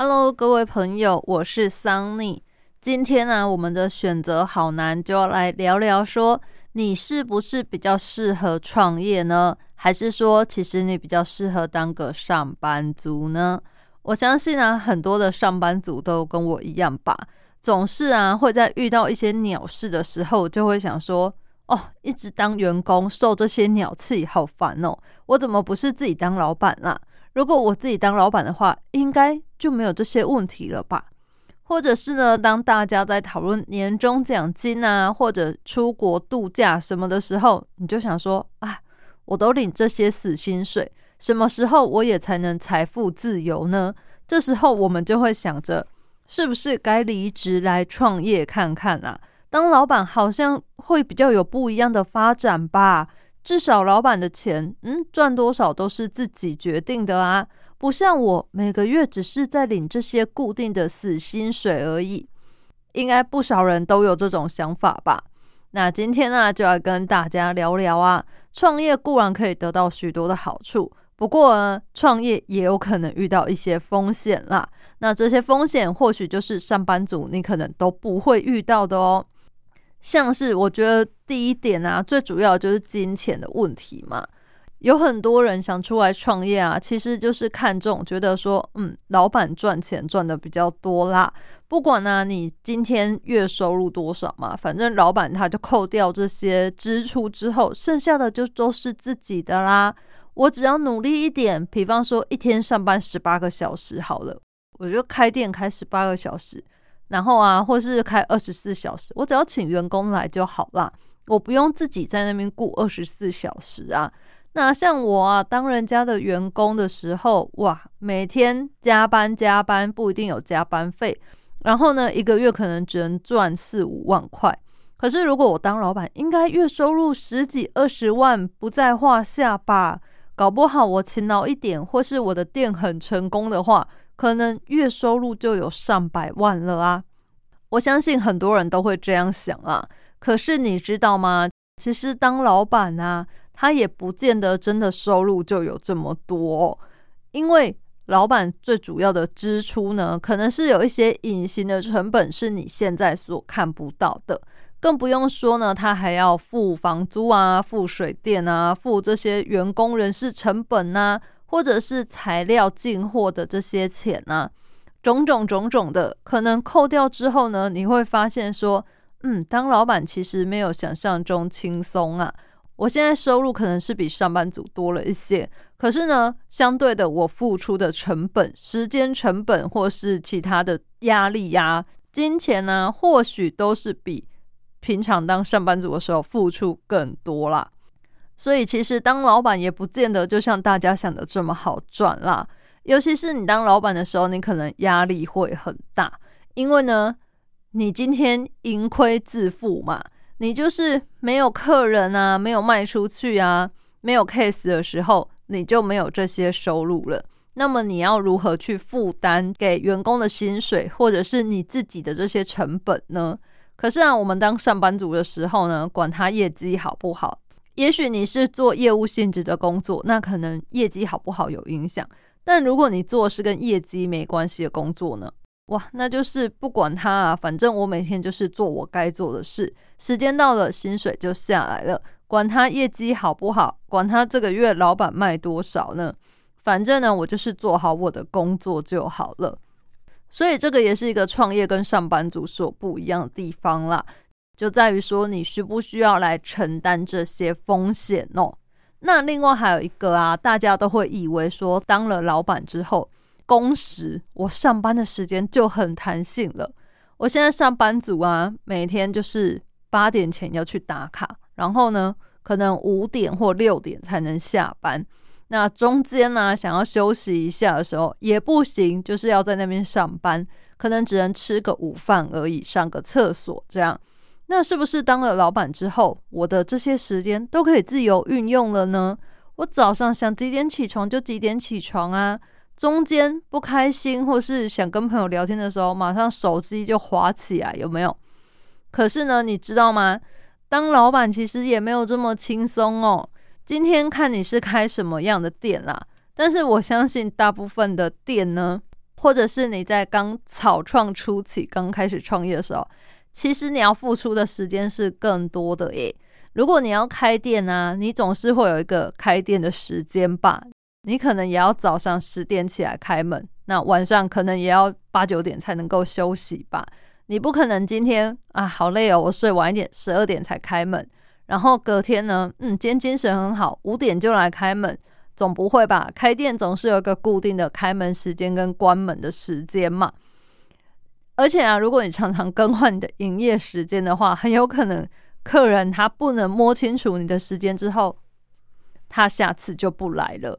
Hello，各位朋友，我是桑尼。今天呢，我们的选择好难，就要来聊聊说，你是不是比较适合创业呢？还是说，其实你比较适合当个上班族呢？我相信啊，很多的上班族都跟我一样吧，总是啊会在遇到一些鸟事的时候，就会想说，哦，一直当员工受这些鸟气，好烦哦！我怎么不是自己当老板啦？如果我自己当老板的话，应该就没有这些问题了吧？或者是呢，当大家在讨论年终奖金啊，或者出国度假什么的时候，你就想说，啊，我都领这些死薪水，什么时候我也才能财富自由呢？这时候我们就会想着，是不是该离职来创业看看啊？当老板好像会比较有不一样的发展吧。至少老板的钱，嗯，赚多少都是自己决定的啊，不像我每个月只是在领这些固定的死薪水而已。应该不少人都有这种想法吧？那今天呢，就要跟大家聊聊啊，创业固然可以得到许多的好处，不过呢，创业也有可能遇到一些风险啦。那这些风险或许就是上班族你可能都不会遇到的哦。像是我觉得第一点啊，最主要就是金钱的问题嘛。有很多人想出来创业啊，其实就是看中，觉得说，嗯，老板赚钱赚的比较多啦。不管呢，你今天月收入多少嘛，反正老板他就扣掉这些支出之后，剩下的就都是自己的啦。我只要努力一点，比方说一天上班十八个小时好了，我就开店开十八个小时。然后啊，或是开二十四小时，我只要请员工来就好啦，我不用自己在那边雇二十四小时啊。那像我啊，当人家的员工的时候，哇，每天加班加班，不一定有加班费，然后呢，一个月可能只能赚四五万块。可是如果我当老板，应该月收入十几二十万不在话下吧？搞不好我勤劳一点，或是我的店很成功的话。可能月收入就有上百万了啊！我相信很多人都会这样想啊。可是你知道吗？其实当老板啊，他也不见得真的收入就有这么多。因为老板最主要的支出呢，可能是有一些隐形的成本是你现在所看不到的。更不用说呢，他还要付房租啊，付水电啊，付这些员工人事成本呐。或者是材料进货的这些钱呢，种种种种的，可能扣掉之后呢，你会发现说，嗯，当老板其实没有想象中轻松啊。我现在收入可能是比上班族多了一些，可是呢，相对的，我付出的成本、时间成本或是其他的压力呀、金钱呢，或许都是比平常当上班族的时候付出更多啦。所以其实当老板也不见得就像大家想的这么好赚啦，尤其是你当老板的时候，你可能压力会很大，因为呢，你今天盈亏自负嘛，你就是没有客人啊，没有卖出去啊，没有 case 的时候，你就没有这些收入了。那么你要如何去负担给员工的薪水，或者是你自己的这些成本呢？可是啊，我们当上班族的时候呢，管他业绩好不好。也许你是做业务性质的工作，那可能业绩好不好有影响。但如果你做是跟业绩没关系的工作呢？哇，那就是不管它啊，反正我每天就是做我该做的事，时间到了，薪水就下来了。管他业绩好不好，管他这个月老板卖多少呢？反正呢，我就是做好我的工作就好了。所以这个也是一个创业跟上班族所不一样的地方啦。就在于说，你需不需要来承担这些风险哦？那另外还有一个啊，大家都会以为说，当了老板之后，工时我上班的时间就很弹性了。我现在上班族啊，每天就是八点前要去打卡，然后呢，可能五点或六点才能下班。那中间呢，想要休息一下的时候也不行，就是要在那边上班，可能只能吃个午饭而已，上个厕所这样。那是不是当了老板之后，我的这些时间都可以自由运用了呢？我早上想几点起床就几点起床啊，中间不开心或是想跟朋友聊天的时候，马上手机就滑起来，有没有？可是呢，你知道吗？当老板其实也没有这么轻松哦。今天看你是开什么样的店啦，但是我相信大部分的店呢，或者是你在刚草创初期、刚开始创业的时候，其实你要付出的时间是更多的耶。如果你要开店啊，你总是会有一个开店的时间吧？你可能也要早上十点起来开门，那晚上可能也要八九点才能够休息吧？你不可能今天啊好累哦，我睡晚一点，十二点才开门，然后隔天呢，嗯，今天精神很好，五点就来开门，总不会吧？开店总是有一个固定的开门时间跟关门的时间嘛。而且啊，如果你常常更换你的营业时间的话，很有可能。客人他不能摸清楚你的时间之后，他下次就不来了，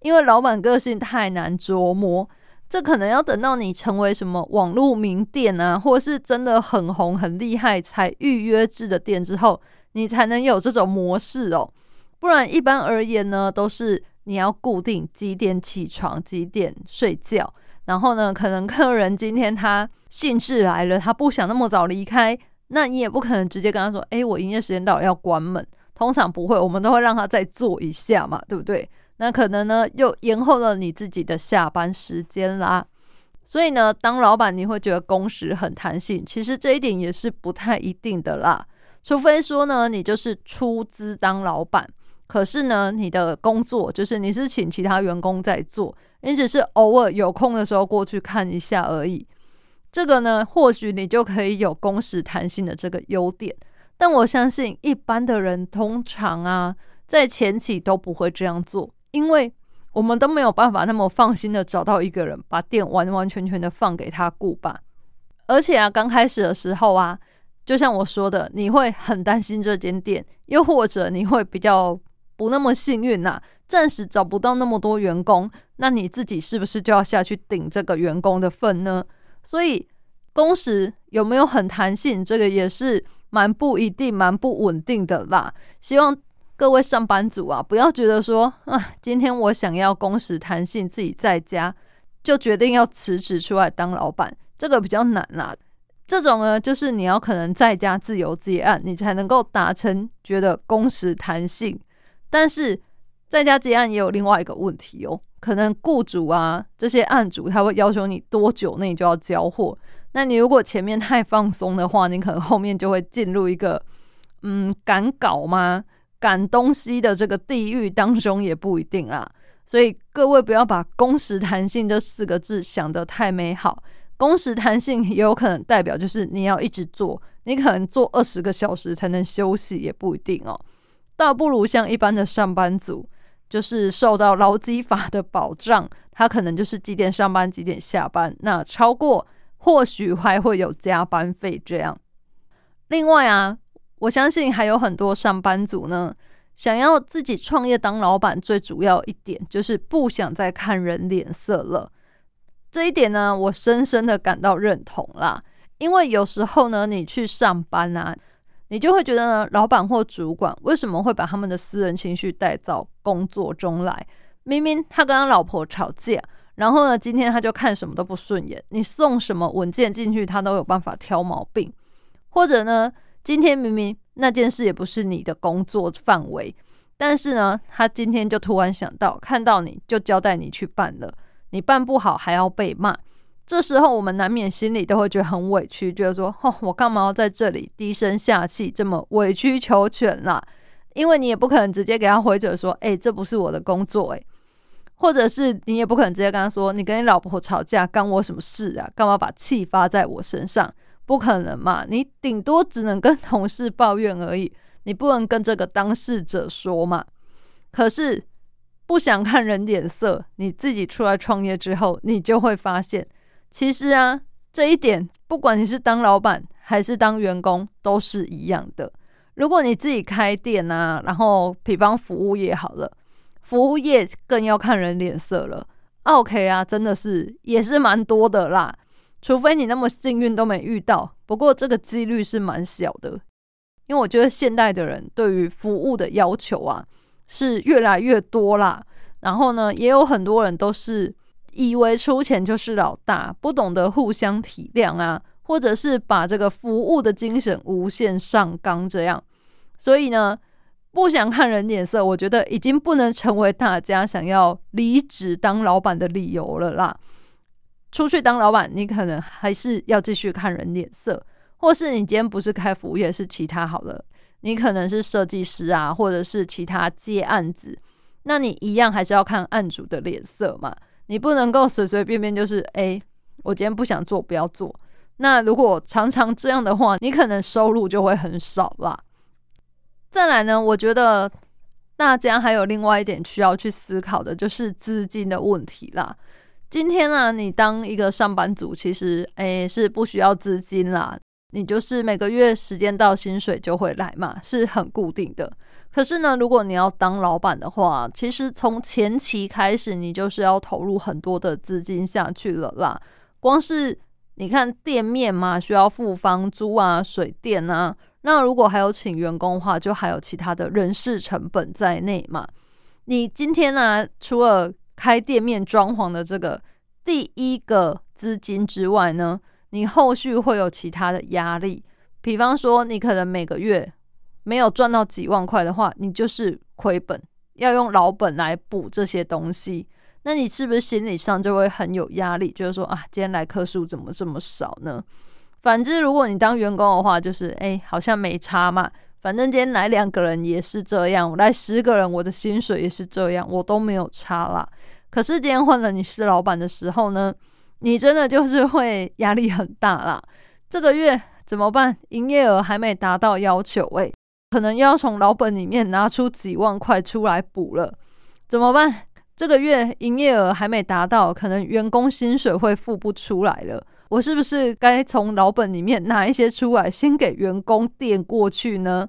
因为老板个性太难琢磨。这可能要等到你成为什么网络名店啊，或是真的很红很厉害，才预约制的店之后，你才能有这种模式哦。不然一般而言呢，都是你要固定几点起床，几点睡觉。然后呢，可能客人今天他兴致来了，他不想那么早离开。那你也不可能直接跟他说：“哎，我营业时间到了，要关门。”通常不会，我们都会让他再做一下嘛，对不对？那可能呢，又延后了你自己的下班时间啦。所以呢，当老板你会觉得工时很弹性，其实这一点也是不太一定的啦。除非说呢，你就是出资当老板，可是呢，你的工作就是你是请其他员工在做，你只是偶尔有空的时候过去看一下而已。这个呢，或许你就可以有工时弹性的这个优点，但我相信一般的人通常啊，在前期都不会这样做，因为我们都没有办法那么放心的找到一个人，把店完完全全的放给他顾吧。而且啊，刚开始的时候啊，就像我说的，你会很担心这间店，又或者你会比较不那么幸运呐，暂时找不到那么多员工，那你自己是不是就要下去顶这个员工的份呢？所以工时有没有很弹性，这个也是蛮不一定、蛮不稳定的啦。希望各位上班族啊，不要觉得说啊，今天我想要工时弹性，自己在家就决定要辞职出来当老板，这个比较难啦。这种呢，就是你要可能在家自由接案，你才能够达成觉得工时弹性。但是在家接案也有另外一个问题哦。可能雇主啊，这些案主他会要求你多久内就要交货。那你如果前面太放松的话，你可能后面就会进入一个嗯赶稿吗、赶东西的这个地狱当中也不一定啦。所以各位不要把工时弹性这四个字想得太美好。工时弹性也有可能代表就是你要一直做，你可能做二十个小时才能休息也不一定哦。倒不如像一般的上班族。就是受到劳基法的保障，他可能就是几点上班几点下班，那超过或许还会有加班费这样。另外啊，我相信还有很多上班族呢，想要自己创业当老板，最主要一点就是不想再看人脸色了。这一点呢，我深深的感到认同啦，因为有时候呢，你去上班啊。你就会觉得呢，老板或主管为什么会把他们的私人情绪带到工作中来？明明他跟他老婆吵架，然后呢，今天他就看什么都不顺眼，你送什么文件进去，他都有办法挑毛病。或者呢，今天明明那件事也不是你的工作范围，但是呢，他今天就突然想到，看到你就交代你去办了，你办不好还要被骂。这时候我们难免心里都会觉得很委屈，觉得说：“哦，我干嘛要在这里低声下气，这么委曲求全啦？”因为你也不可能直接给他回者说：“哎，这不是我的工作。”哎，或者是你也不可能直接跟他说：“你跟你老婆吵架，干我什么事啊？干嘛把气发在我身上？不可能嘛！你顶多只能跟同事抱怨而已，你不能跟这个当事者说嘛。可是不想看人脸色，你自己出来创业之后，你就会发现。其实啊，这一点不管你是当老板还是当员工都是一样的。如果你自己开店啊，然后比方服务业好了，服务业更要看人脸色了。OK 啊，真的是也是蛮多的啦。除非你那么幸运都没遇到，不过这个几率是蛮小的。因为我觉得现代的人对于服务的要求啊是越来越多啦。然后呢，也有很多人都是。以为出钱就是老大，不懂得互相体谅啊，或者是把这个服务的精神无限上纲这样，所以呢，不想看人脸色，我觉得已经不能成为大家想要离职当老板的理由了啦。出去当老板，你可能还是要继续看人脸色，或是你今天不是开服务业，是其他好了，你可能是设计师啊，或者是其他接案子，那你一样还是要看案主的脸色嘛，你不能够随随便便就是哎，我今天不想做，不要做。那如果常常这样的话，你可能收入就会很少啦。再来呢，我觉得大家还有另外一点需要去思考的，就是资金的问题啦。今天呢，你当一个上班族，其实诶是不需要资金啦，你就是每个月时间到，薪水就会来嘛，是很固定的。可是呢，如果你要当老板的话，其实从前期开始，你就是要投入很多的资金下去了啦，光是。你看店面嘛，需要付房租啊、水电啊。那如果还有请员工的话，就还有其他的人事成本在内嘛。你今天呢，除了开店面装潢的这个第一个资金之外呢，你后续会有其他的压力。比方说，你可能每个月没有赚到几万块的话，你就是亏本，要用老本来补这些东西。那你是不是心理上就会很有压力？就是说啊，今天来客数怎么这么少呢？反之，如果你当员工的话，就是哎，好像没差嘛。反正今天来两个人也是这样，来十个人，我的薪水也是这样，我都没有差啦。可是今天换了你是老板的时候呢，你真的就是会压力很大啦。这个月怎么办？营业额还没达到要求，哎，可能要从老本里面拿出几万块出来补了，怎么办？这个月营业额还没达到，可能员工薪水会付不出来了。我是不是该从老本里面拿一些出来，先给员工垫过去呢？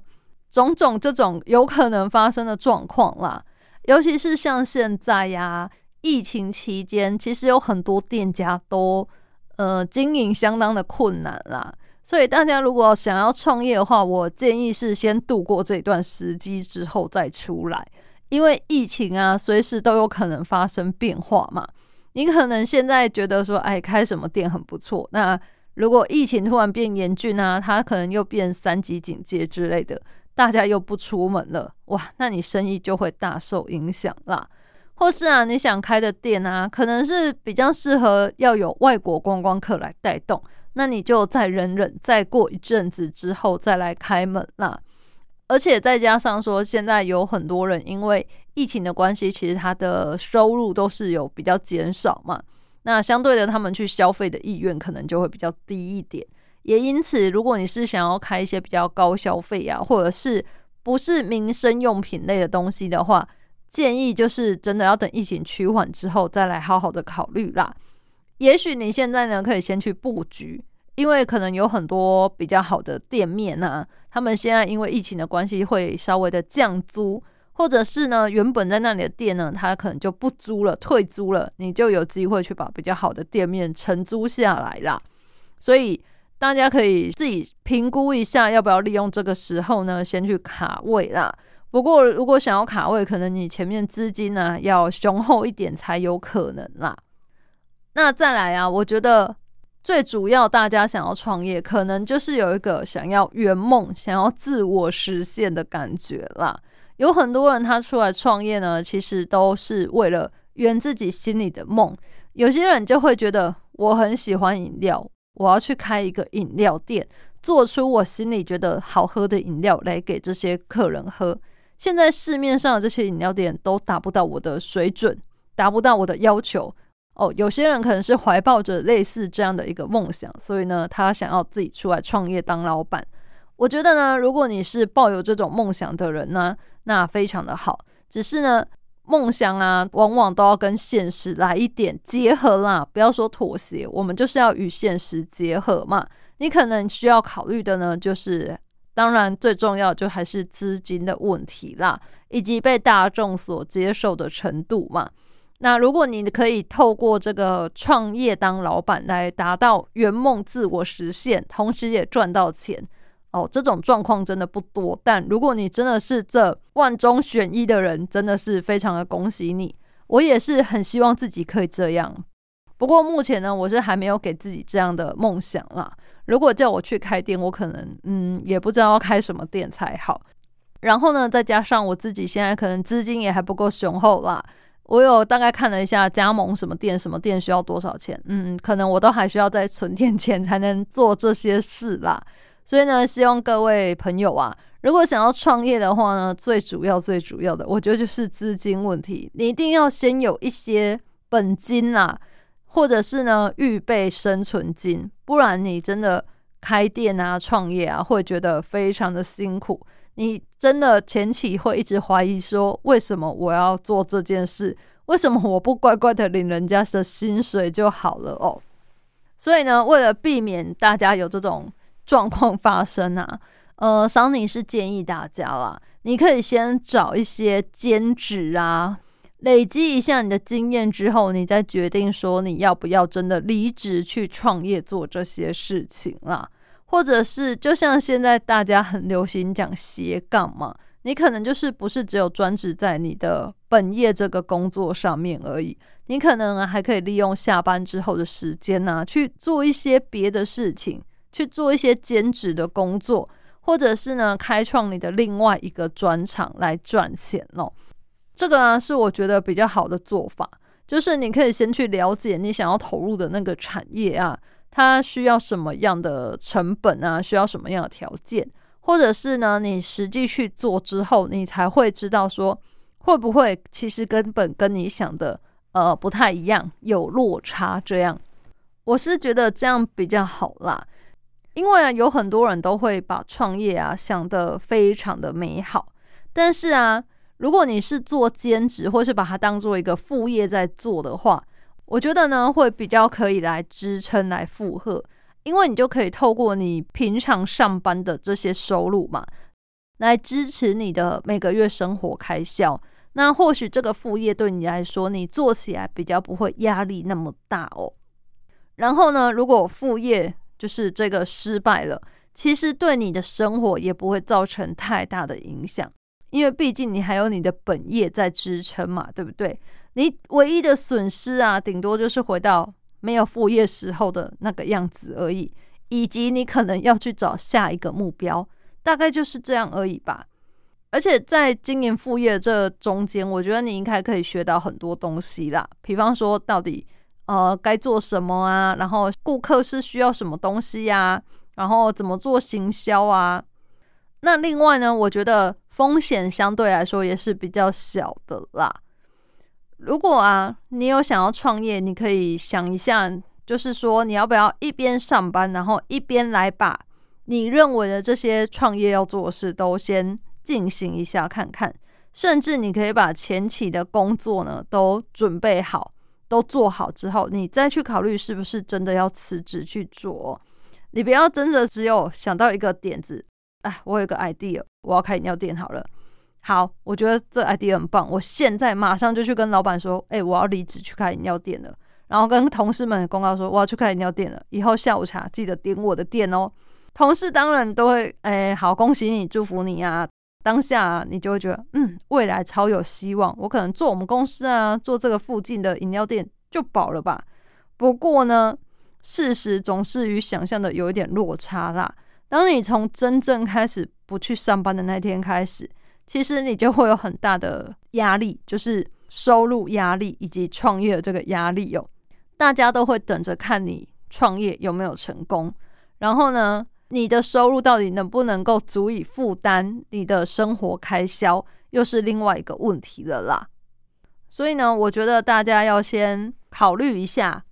种种这种有可能发生的状况啦，尤其是像现在呀，疫情期间，其实有很多店家都呃经营相当的困难啦。所以大家如果想要创业的话，我建议是先度过这段时机之后再出来。因为疫情啊，随时都有可能发生变化嘛。你可能现在觉得说，哎，开什么店很不错。那如果疫情突然变严峻啊，它可能又变三级警戒之类的，大家又不出门了，哇，那你生意就会大受影响啦。或是啊，你想开的店啊，可能是比较适合要有外国观光客来带动，那你就再忍忍，再过一阵子之后再来开门啦。而且再加上说，现在有很多人因为疫情的关系，其实他的收入都是有比较减少嘛。那相对的，他们去消费的意愿可能就会比较低一点。也因此，如果你是想要开一些比较高消费啊，或者是不是民生用品类的东西的话，建议就是真的要等疫情趋缓之后再来好好的考虑啦。也许你现在呢，可以先去布局。因为可能有很多比较好的店面啊，他们现在因为疫情的关系会稍微的降租，或者是呢原本在那里的店呢，他可能就不租了，退租了，你就有机会去把比较好的店面承租下来啦。所以大家可以自己评估一下，要不要利用这个时候呢，先去卡位啦。不过如果想要卡位，可能你前面资金呢要雄厚一点才有可能啦。那再来啊，我觉得。最主要，大家想要创业，可能就是有一个想要圆梦、想要自我实现的感觉啦。有很多人他出来创业呢，其实都是为了圆自己心里的梦。有些人就会觉得，我很喜欢饮料，我要去开一个饮料店，做出我心里觉得好喝的饮料来给这些客人喝。现在市面上的这些饮料店都达不到我的水准，达不到我的要求。哦，有些人可能是怀抱着类似这样的一个梦想，所以呢，他想要自己出来创业当老板。我觉得呢，如果你是抱有这种梦想的人呢，那非常的好。只是呢，梦想啊，往往都要跟现实来一点结合啦，不要说妥协，我们就是要与现实结合嘛。你可能需要考虑的呢，就是当然最重要就还是资金的问题啦，以及被大众所接受的程度嘛。那如果你可以透过这个创业当老板来达到圆梦、自我实现，同时也赚到钱哦，这种状况真的不多。但如果你真的是这万中选一的人，真的是非常的恭喜你。我也是很希望自己可以这样，不过目前呢，我是还没有给自己这样的梦想啦。如果叫我去开店，我可能嗯也不知道要开什么店才好。然后呢，再加上我自己现在可能资金也还不够雄厚啦。我有大概看了一下加盟什么店什么店需要多少钱，嗯，可能我都还需要再存点钱才能做这些事啦。所以呢，希望各位朋友啊，如果想要创业的话呢，最主要最主要的，我觉得就是资金问题，你一定要先有一些本金啦，或者是呢预备生存金，不然你真的开店啊、创业啊，会觉得非常的辛苦。你真的前期会一直怀疑说，为什么我要做这件事？为什么我不乖乖的领人家的薪水就好了哦？所以呢，为了避免大家有这种状况发生啊，呃，桑尼是建议大家啦，你可以先找一些兼职啊，累积一下你的经验之后，你再决定说你要不要真的离职去创业做这些事情啦。或者是就像现在大家很流行讲斜杠嘛，你可能就是不是只有专职在你的本业这个工作上面而已，你可能还可以利用下班之后的时间呢，去做一些别的事情，去做一些兼职的工作，或者是呢开创你的另外一个专场来赚钱哦。这个呢是我觉得比较好的做法，就是你可以先去了解你想要投入的那个产业啊。它需要什么样的成本啊？需要什么样的条件？或者是呢？你实际去做之后，你才会知道说会不会其实根本跟你想的呃不太一样，有落差。这样，我是觉得这样比较好啦。因为啊，有很多人都会把创业啊想得非常的美好，但是啊，如果你是做兼职，或是把它当做一个副业在做的话。我觉得呢，会比较可以来支撑、来负荷，因为你就可以透过你平常上班的这些收入嘛，来支持你的每个月生活开销。那或许这个副业对你来说，你做起来比较不会压力那么大哦。然后呢，如果副业就是这个失败了，其实对你的生活也不会造成太大的影响，因为毕竟你还有你的本业在支撑嘛，对不对？你唯一的损失啊，顶多就是回到没有副业时候的那个样子而已，以及你可能要去找下一个目标，大概就是这样而已吧。而且在经营副业这中间，我觉得你应该可以学到很多东西啦。比方说，到底呃该做什么啊，然后顾客是需要什么东西呀，然后怎么做行销啊。那另外呢，我觉得风险相对来说也是比较小的啦。如果啊，你有想要创业，你可以想一下，就是说你要不要一边上班，然后一边来把你认为的这些创业要做的事都先进行一下看看，甚至你可以把前期的工作呢都准备好，都做好之后，你再去考虑是不是真的要辞职去做。你不要真的只有想到一个点子，哎，我有个 idea，我要开饮料店好了。好，我觉得这 idea 很棒，我现在马上就去跟老板说，哎，我要离职去开饮料店了。然后跟同事们公告说，我要去开饮料店了，以后下午茶记得点我的店哦。同事当然都会，哎，好，恭喜你，祝福你啊。当下你就会觉得，嗯，未来超有希望。我可能做我们公司啊，做这个附近的饮料店就饱了吧。不过呢，事实总是与想象的有一点落差啦。当你从真正开始不去上班的那天开始。其实你就会有很大的压力，就是收入压力以及创业的这个压力哦。大家都会等着看你创业有没有成功，然后呢，你的收入到底能不能够足以负担你的生活开销，又是另外一个问题了啦。所以呢，我觉得大家要先考虑一下，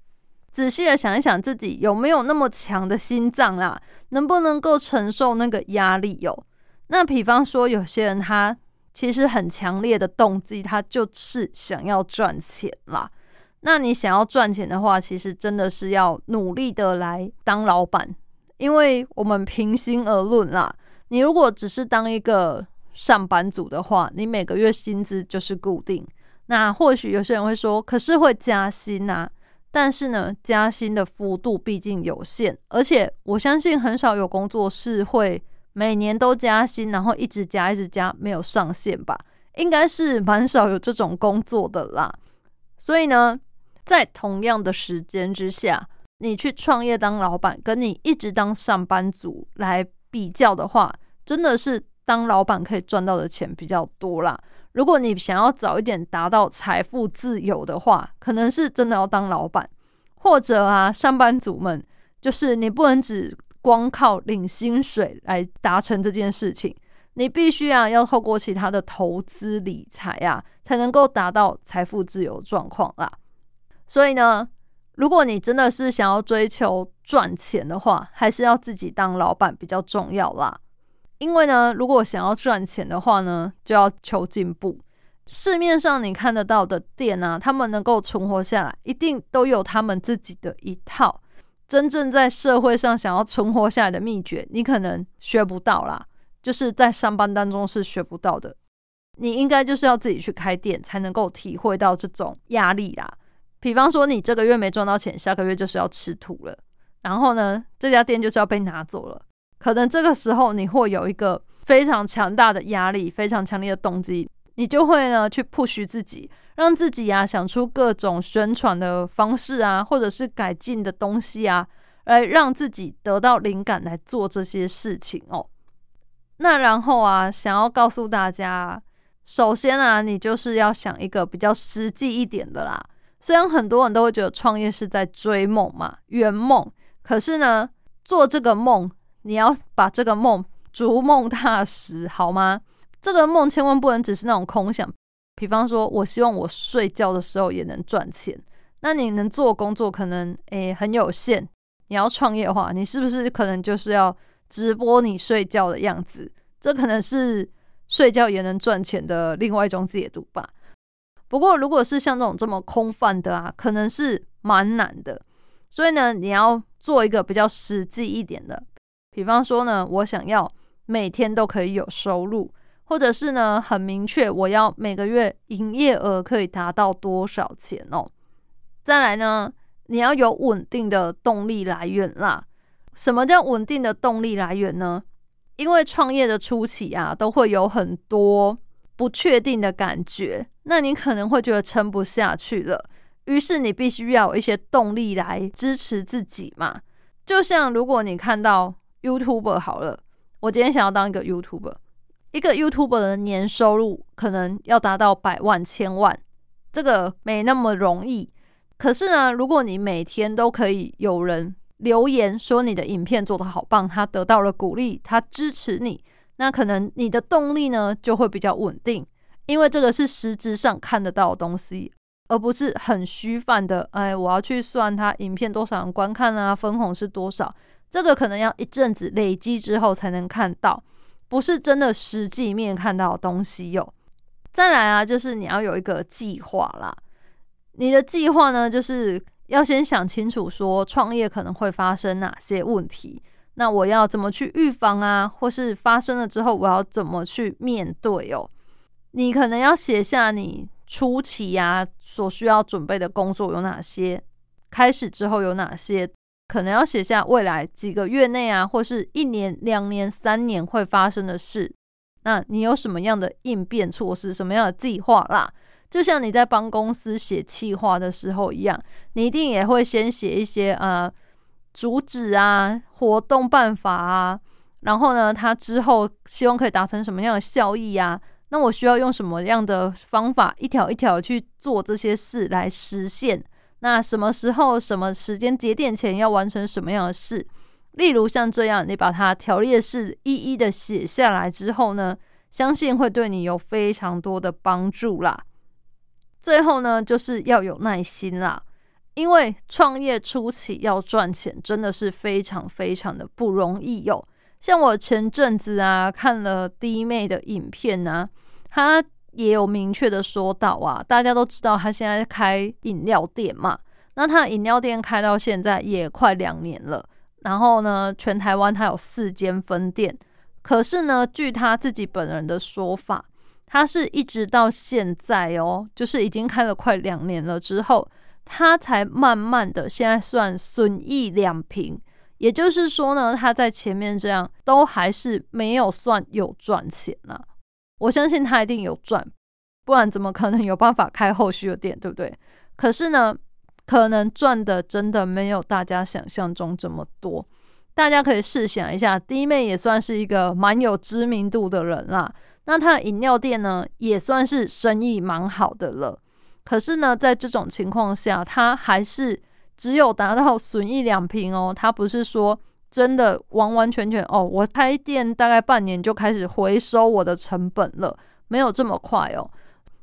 仔细的想一想自己有没有那么强的心脏啦，能不能够承受那个压力哟。那比方说，有些人他其实很强烈的动机，他就是想要赚钱啦。那你想要赚钱的话，其实真的是要努力的来当老板，因为我们平心而论啦，你如果只是当一个上班族的话，你每个月薪资就是固定。那或许有些人会说，可是会加薪呐。但是呢，加薪的幅度毕竟有限，而且我相信很少有工作是会。每年都加薪，然后一直加，一直加，没有上限吧？应该是蛮少有这种工作的啦。所以呢，在同样的时间之下，你去创业当老板，跟你一直当上班族来比较的话，真的是当老板可以赚到的钱比较多啦。如果你想要早一点达到财富自由的话，可能是真的要当老板，或者啊，上班族们，就是你不能只光靠领薪水来达成这件事情，你必须啊，要透过其他的投资理财啊，才能够达到财富自由状况啦。所以呢，如果你真的是想要追求赚钱的话，还是要自己当老板比较重要啦。因为呢，如果想要赚钱的话呢，就要求进步。市面上你看得到的店啊，他们能够存活下来，一定都有他们自己的一套。真正在社会上想要存活下来的秘诀，你可能学不到啦，就是在上班当中是学不到的。你应该就是要自己去开店，才能够体会到这种压力啦。比方说，你这个月没赚到钱，下个月就是要吃土了，然后呢，这家店就是要被拿走了。可能这个时候你会有一个非常强大的压力，非常强烈的动机，你就会呢去 push 自己，让自己啊想出各种宣传的方式啊，或者是改进的东西啊，来让自己得到灵感来做这些事情哦。那然后啊，想要告诉大家，首先啊，你就是要想一个比较实际一点的啦。虽然很多人都会觉得创业是在追梦嘛，圆梦，可是呢，做这个梦。你要把这个梦逐梦踏实，好吗？这个梦千万不能只是那种空想。比方说，我希望我睡觉的时候也能赚钱。那你能做工作可能诶很有限。你要创业的话，你是不是可能就是要直播你睡觉的样子？这可能是睡觉也能赚钱的另外一种解读吧。不过，如果是像这种这么空泛的啊，可能是蛮难的。所以呢，你要做一个比较实际一点的。比方说呢，我想要每天都可以有收入，或者是呢很明确，我要每个月营业额可以达到多少钱哦。再来呢，你要有稳定的动力来源啦。什么叫稳定的动力来源呢？因为创业的初期啊，都会有很多不确定的感觉，那你可能会觉得撑不下去了，于是你必须要有一些动力来支持自己嘛。就像如果你看到。YouTuber 好了，我今天想要当一个 YouTuber，一个 YouTuber 的年收入可能要达到百万、千万，这个没那么容易。可是呢，如果你每天都可以有人留言说你的影片做得好棒，他得到了鼓励，他支持你，那可能你的动力呢就会比较稳定，因为这个是实质上看得到的东西，而不是很虚泛的。哎，我要去算他影片多少人观看啊，分红是多少。这个可能要一阵子累积之后才能看到，不是真的实际面看到的东西哟。再来啊，就是你要有一个计划啦。你的计划呢，就是要先想清楚，说创业可能会发生哪些问题，那我要怎么去预防啊？或是发生了之后，我要怎么去面对哦？你可能要写下你初期啊所需要准备的工作有哪些，开始之后有哪些。可能要写下未来几个月内啊，或是一年、两年、三年会发生的事。那你有什么样的应变措施？什么样的计划啦？就像你在帮公司写计划的时候一样，你一定也会先写一些啊主旨啊、活动办法啊，然后呢，他之后希望可以达成什么样的效益啊？那我需要用什么样的方法，一条一条去做这些事来实现？那什么时候、什么时间节点前要完成什么样的事？例如像这样，你把它条列式一一的写下来之后呢，相信会对你有非常多的帮助啦。最后呢，就是要有耐心啦，因为创业初期要赚钱真的是非常非常的不容易哟。像我前阵子啊看了弟妹的影片啊，她。也有明确的说到啊，大家都知道他现在开饮料店嘛，那他饮料店开到现在也快两年了，然后呢，全台湾他有四间分店，可是呢，据他自己本人的说法，他是一直到现在哦，就是已经开了快两年了之后，他才慢慢的现在算损益两平，也就是说呢，他在前面这样都还是没有算有赚钱啊。我相信他一定有赚，不然怎么可能有办法开后续的店，对不对？可是呢，可能赚的真的没有大家想象中这么多。大家可以试想一下，弟妹也算是一个蛮有知名度的人啦。那他的饮料店呢，也算是生意蛮好的了。可是呢，在这种情况下，他还是只有达到损益两平哦。他不是说真的完完全全哦，我开店大概半年就开始回收我的成本了，没有这么快哦。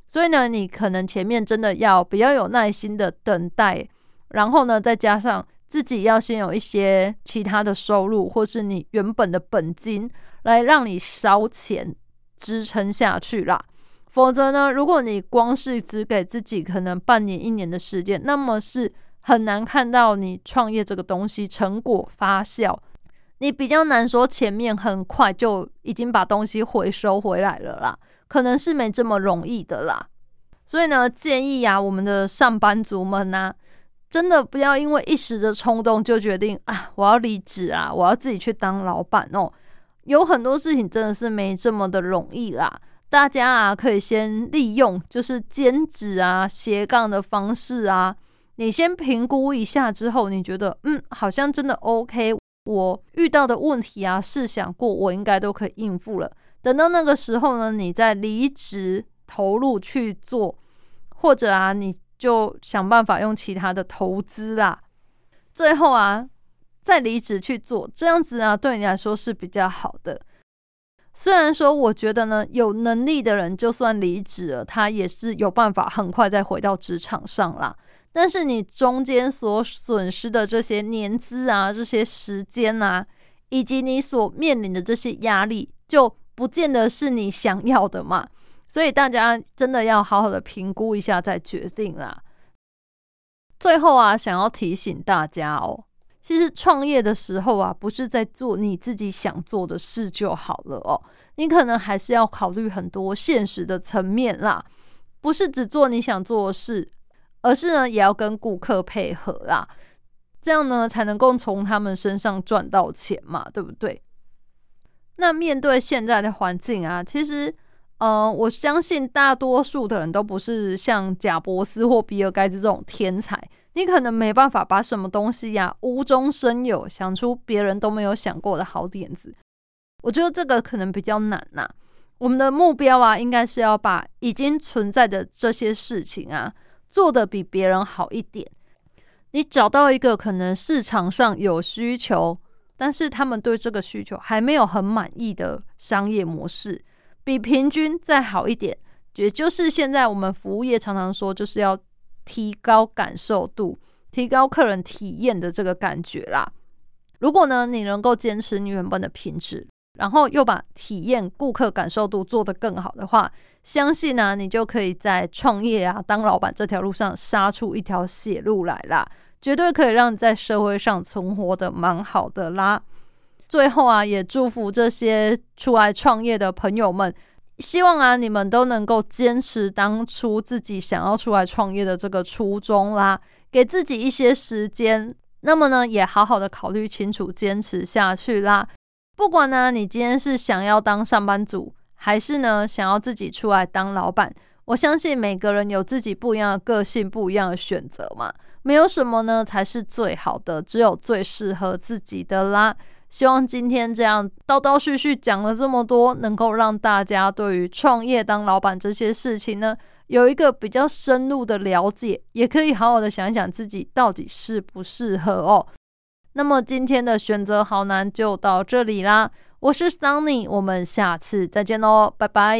所以呢，你可能前面真的要比较有耐心的等待，然后呢，再加上自己要先有一些其他的收入，或是你原本的本金来让你烧钱支撑下去啦。否则呢，如果你光是只给自己可能半年、一年的时间，那么是很难看到你创业这个东西成果发酵。你比较难说前面很快就已经把东西回收回来了啦，可能是没这么容易的啦。所以呢，建议呀，我们的上班族们呢，真的不要因为一时的冲动就决定啊，我要离职啊，我要自己去当老板哦。有很多事情真的是没这么的容易啦。大家啊，可以先利用就是兼职啊、斜杠的方式啊，你先评估一下之后，你觉得嗯，好像真的 OK，我遇到的问题啊，试想过，我应该都可以应付了。等到那个时候呢，你再离职投入去做，或者啊，你就想办法用其他的投资啦，最后啊，再离职去做，这样子啊，对你来说是比较好的。虽然说，我觉得呢，有能力的人就算离职了，他也是有办法很快再回到职场上啦。但是你中间所损失的这些年资啊、这些时间啊，以及你所面临的这些压力，就不见得是你想要的嘛。所以大家真的要好好的评估一下再决定啦。最后啊，想要提醒大家哦。其实创业的时候啊，不是在做你自己想做的事就好了哦。你可能还是要考虑很多现实的层面啦，不是只做你想做的事，而是呢也要跟顾客配合啦，这样呢才能够从他们身上赚到钱嘛，对不对？那面对现在的环境啊，其实，呃，我相信大多数的人都不是像贾伯斯或比尔盖茨这种天才。你可能没办法把什么东西呀无中生有，想出别人都没有想过的好点子。我觉得这个可能比较难呐。我们的目标啊，应该是要把已经存在的这些事情啊，做得比别人好一点。你找到一个可能市场上有需求，但是他们对这个需求还没有很满意的商业模式，比平均再好一点，也就是现在我们服务业常常说，就是要。提高感受度，提高客人体验的这个感觉啦。如果呢，你能够坚持你原本的品质，然后又把体验、顾客感受度做得更好的话，相信呢，你就可以在创业啊、当老板这条路上杀出一条血路来啦，绝对可以让你在社会上存活的蛮好的啦。最后啊，也祝福这些出来创业的朋友们。希望啊，你们都能够坚持当初自己想要出来创业的这个初衷啦，给自己一些时间，那么呢，也好好的考虑清楚，坚持下去啦。不管呢，你今天是想要当上班族，还是呢想要自己出来当老板，我相信每个人有自己不一样的个性，不一样的选择嘛，没有什么呢才是最好的，只有最适合自己的啦。希望今天这样叨叨絮絮讲了这么多，能够让大家对于创业当老板这些事情呢，有一个比较深入的了解，也可以好好的想想自己到底适不适合哦。那么今天的选择好难就到这里啦，我是 Sunny，我们下次再见喽，拜拜。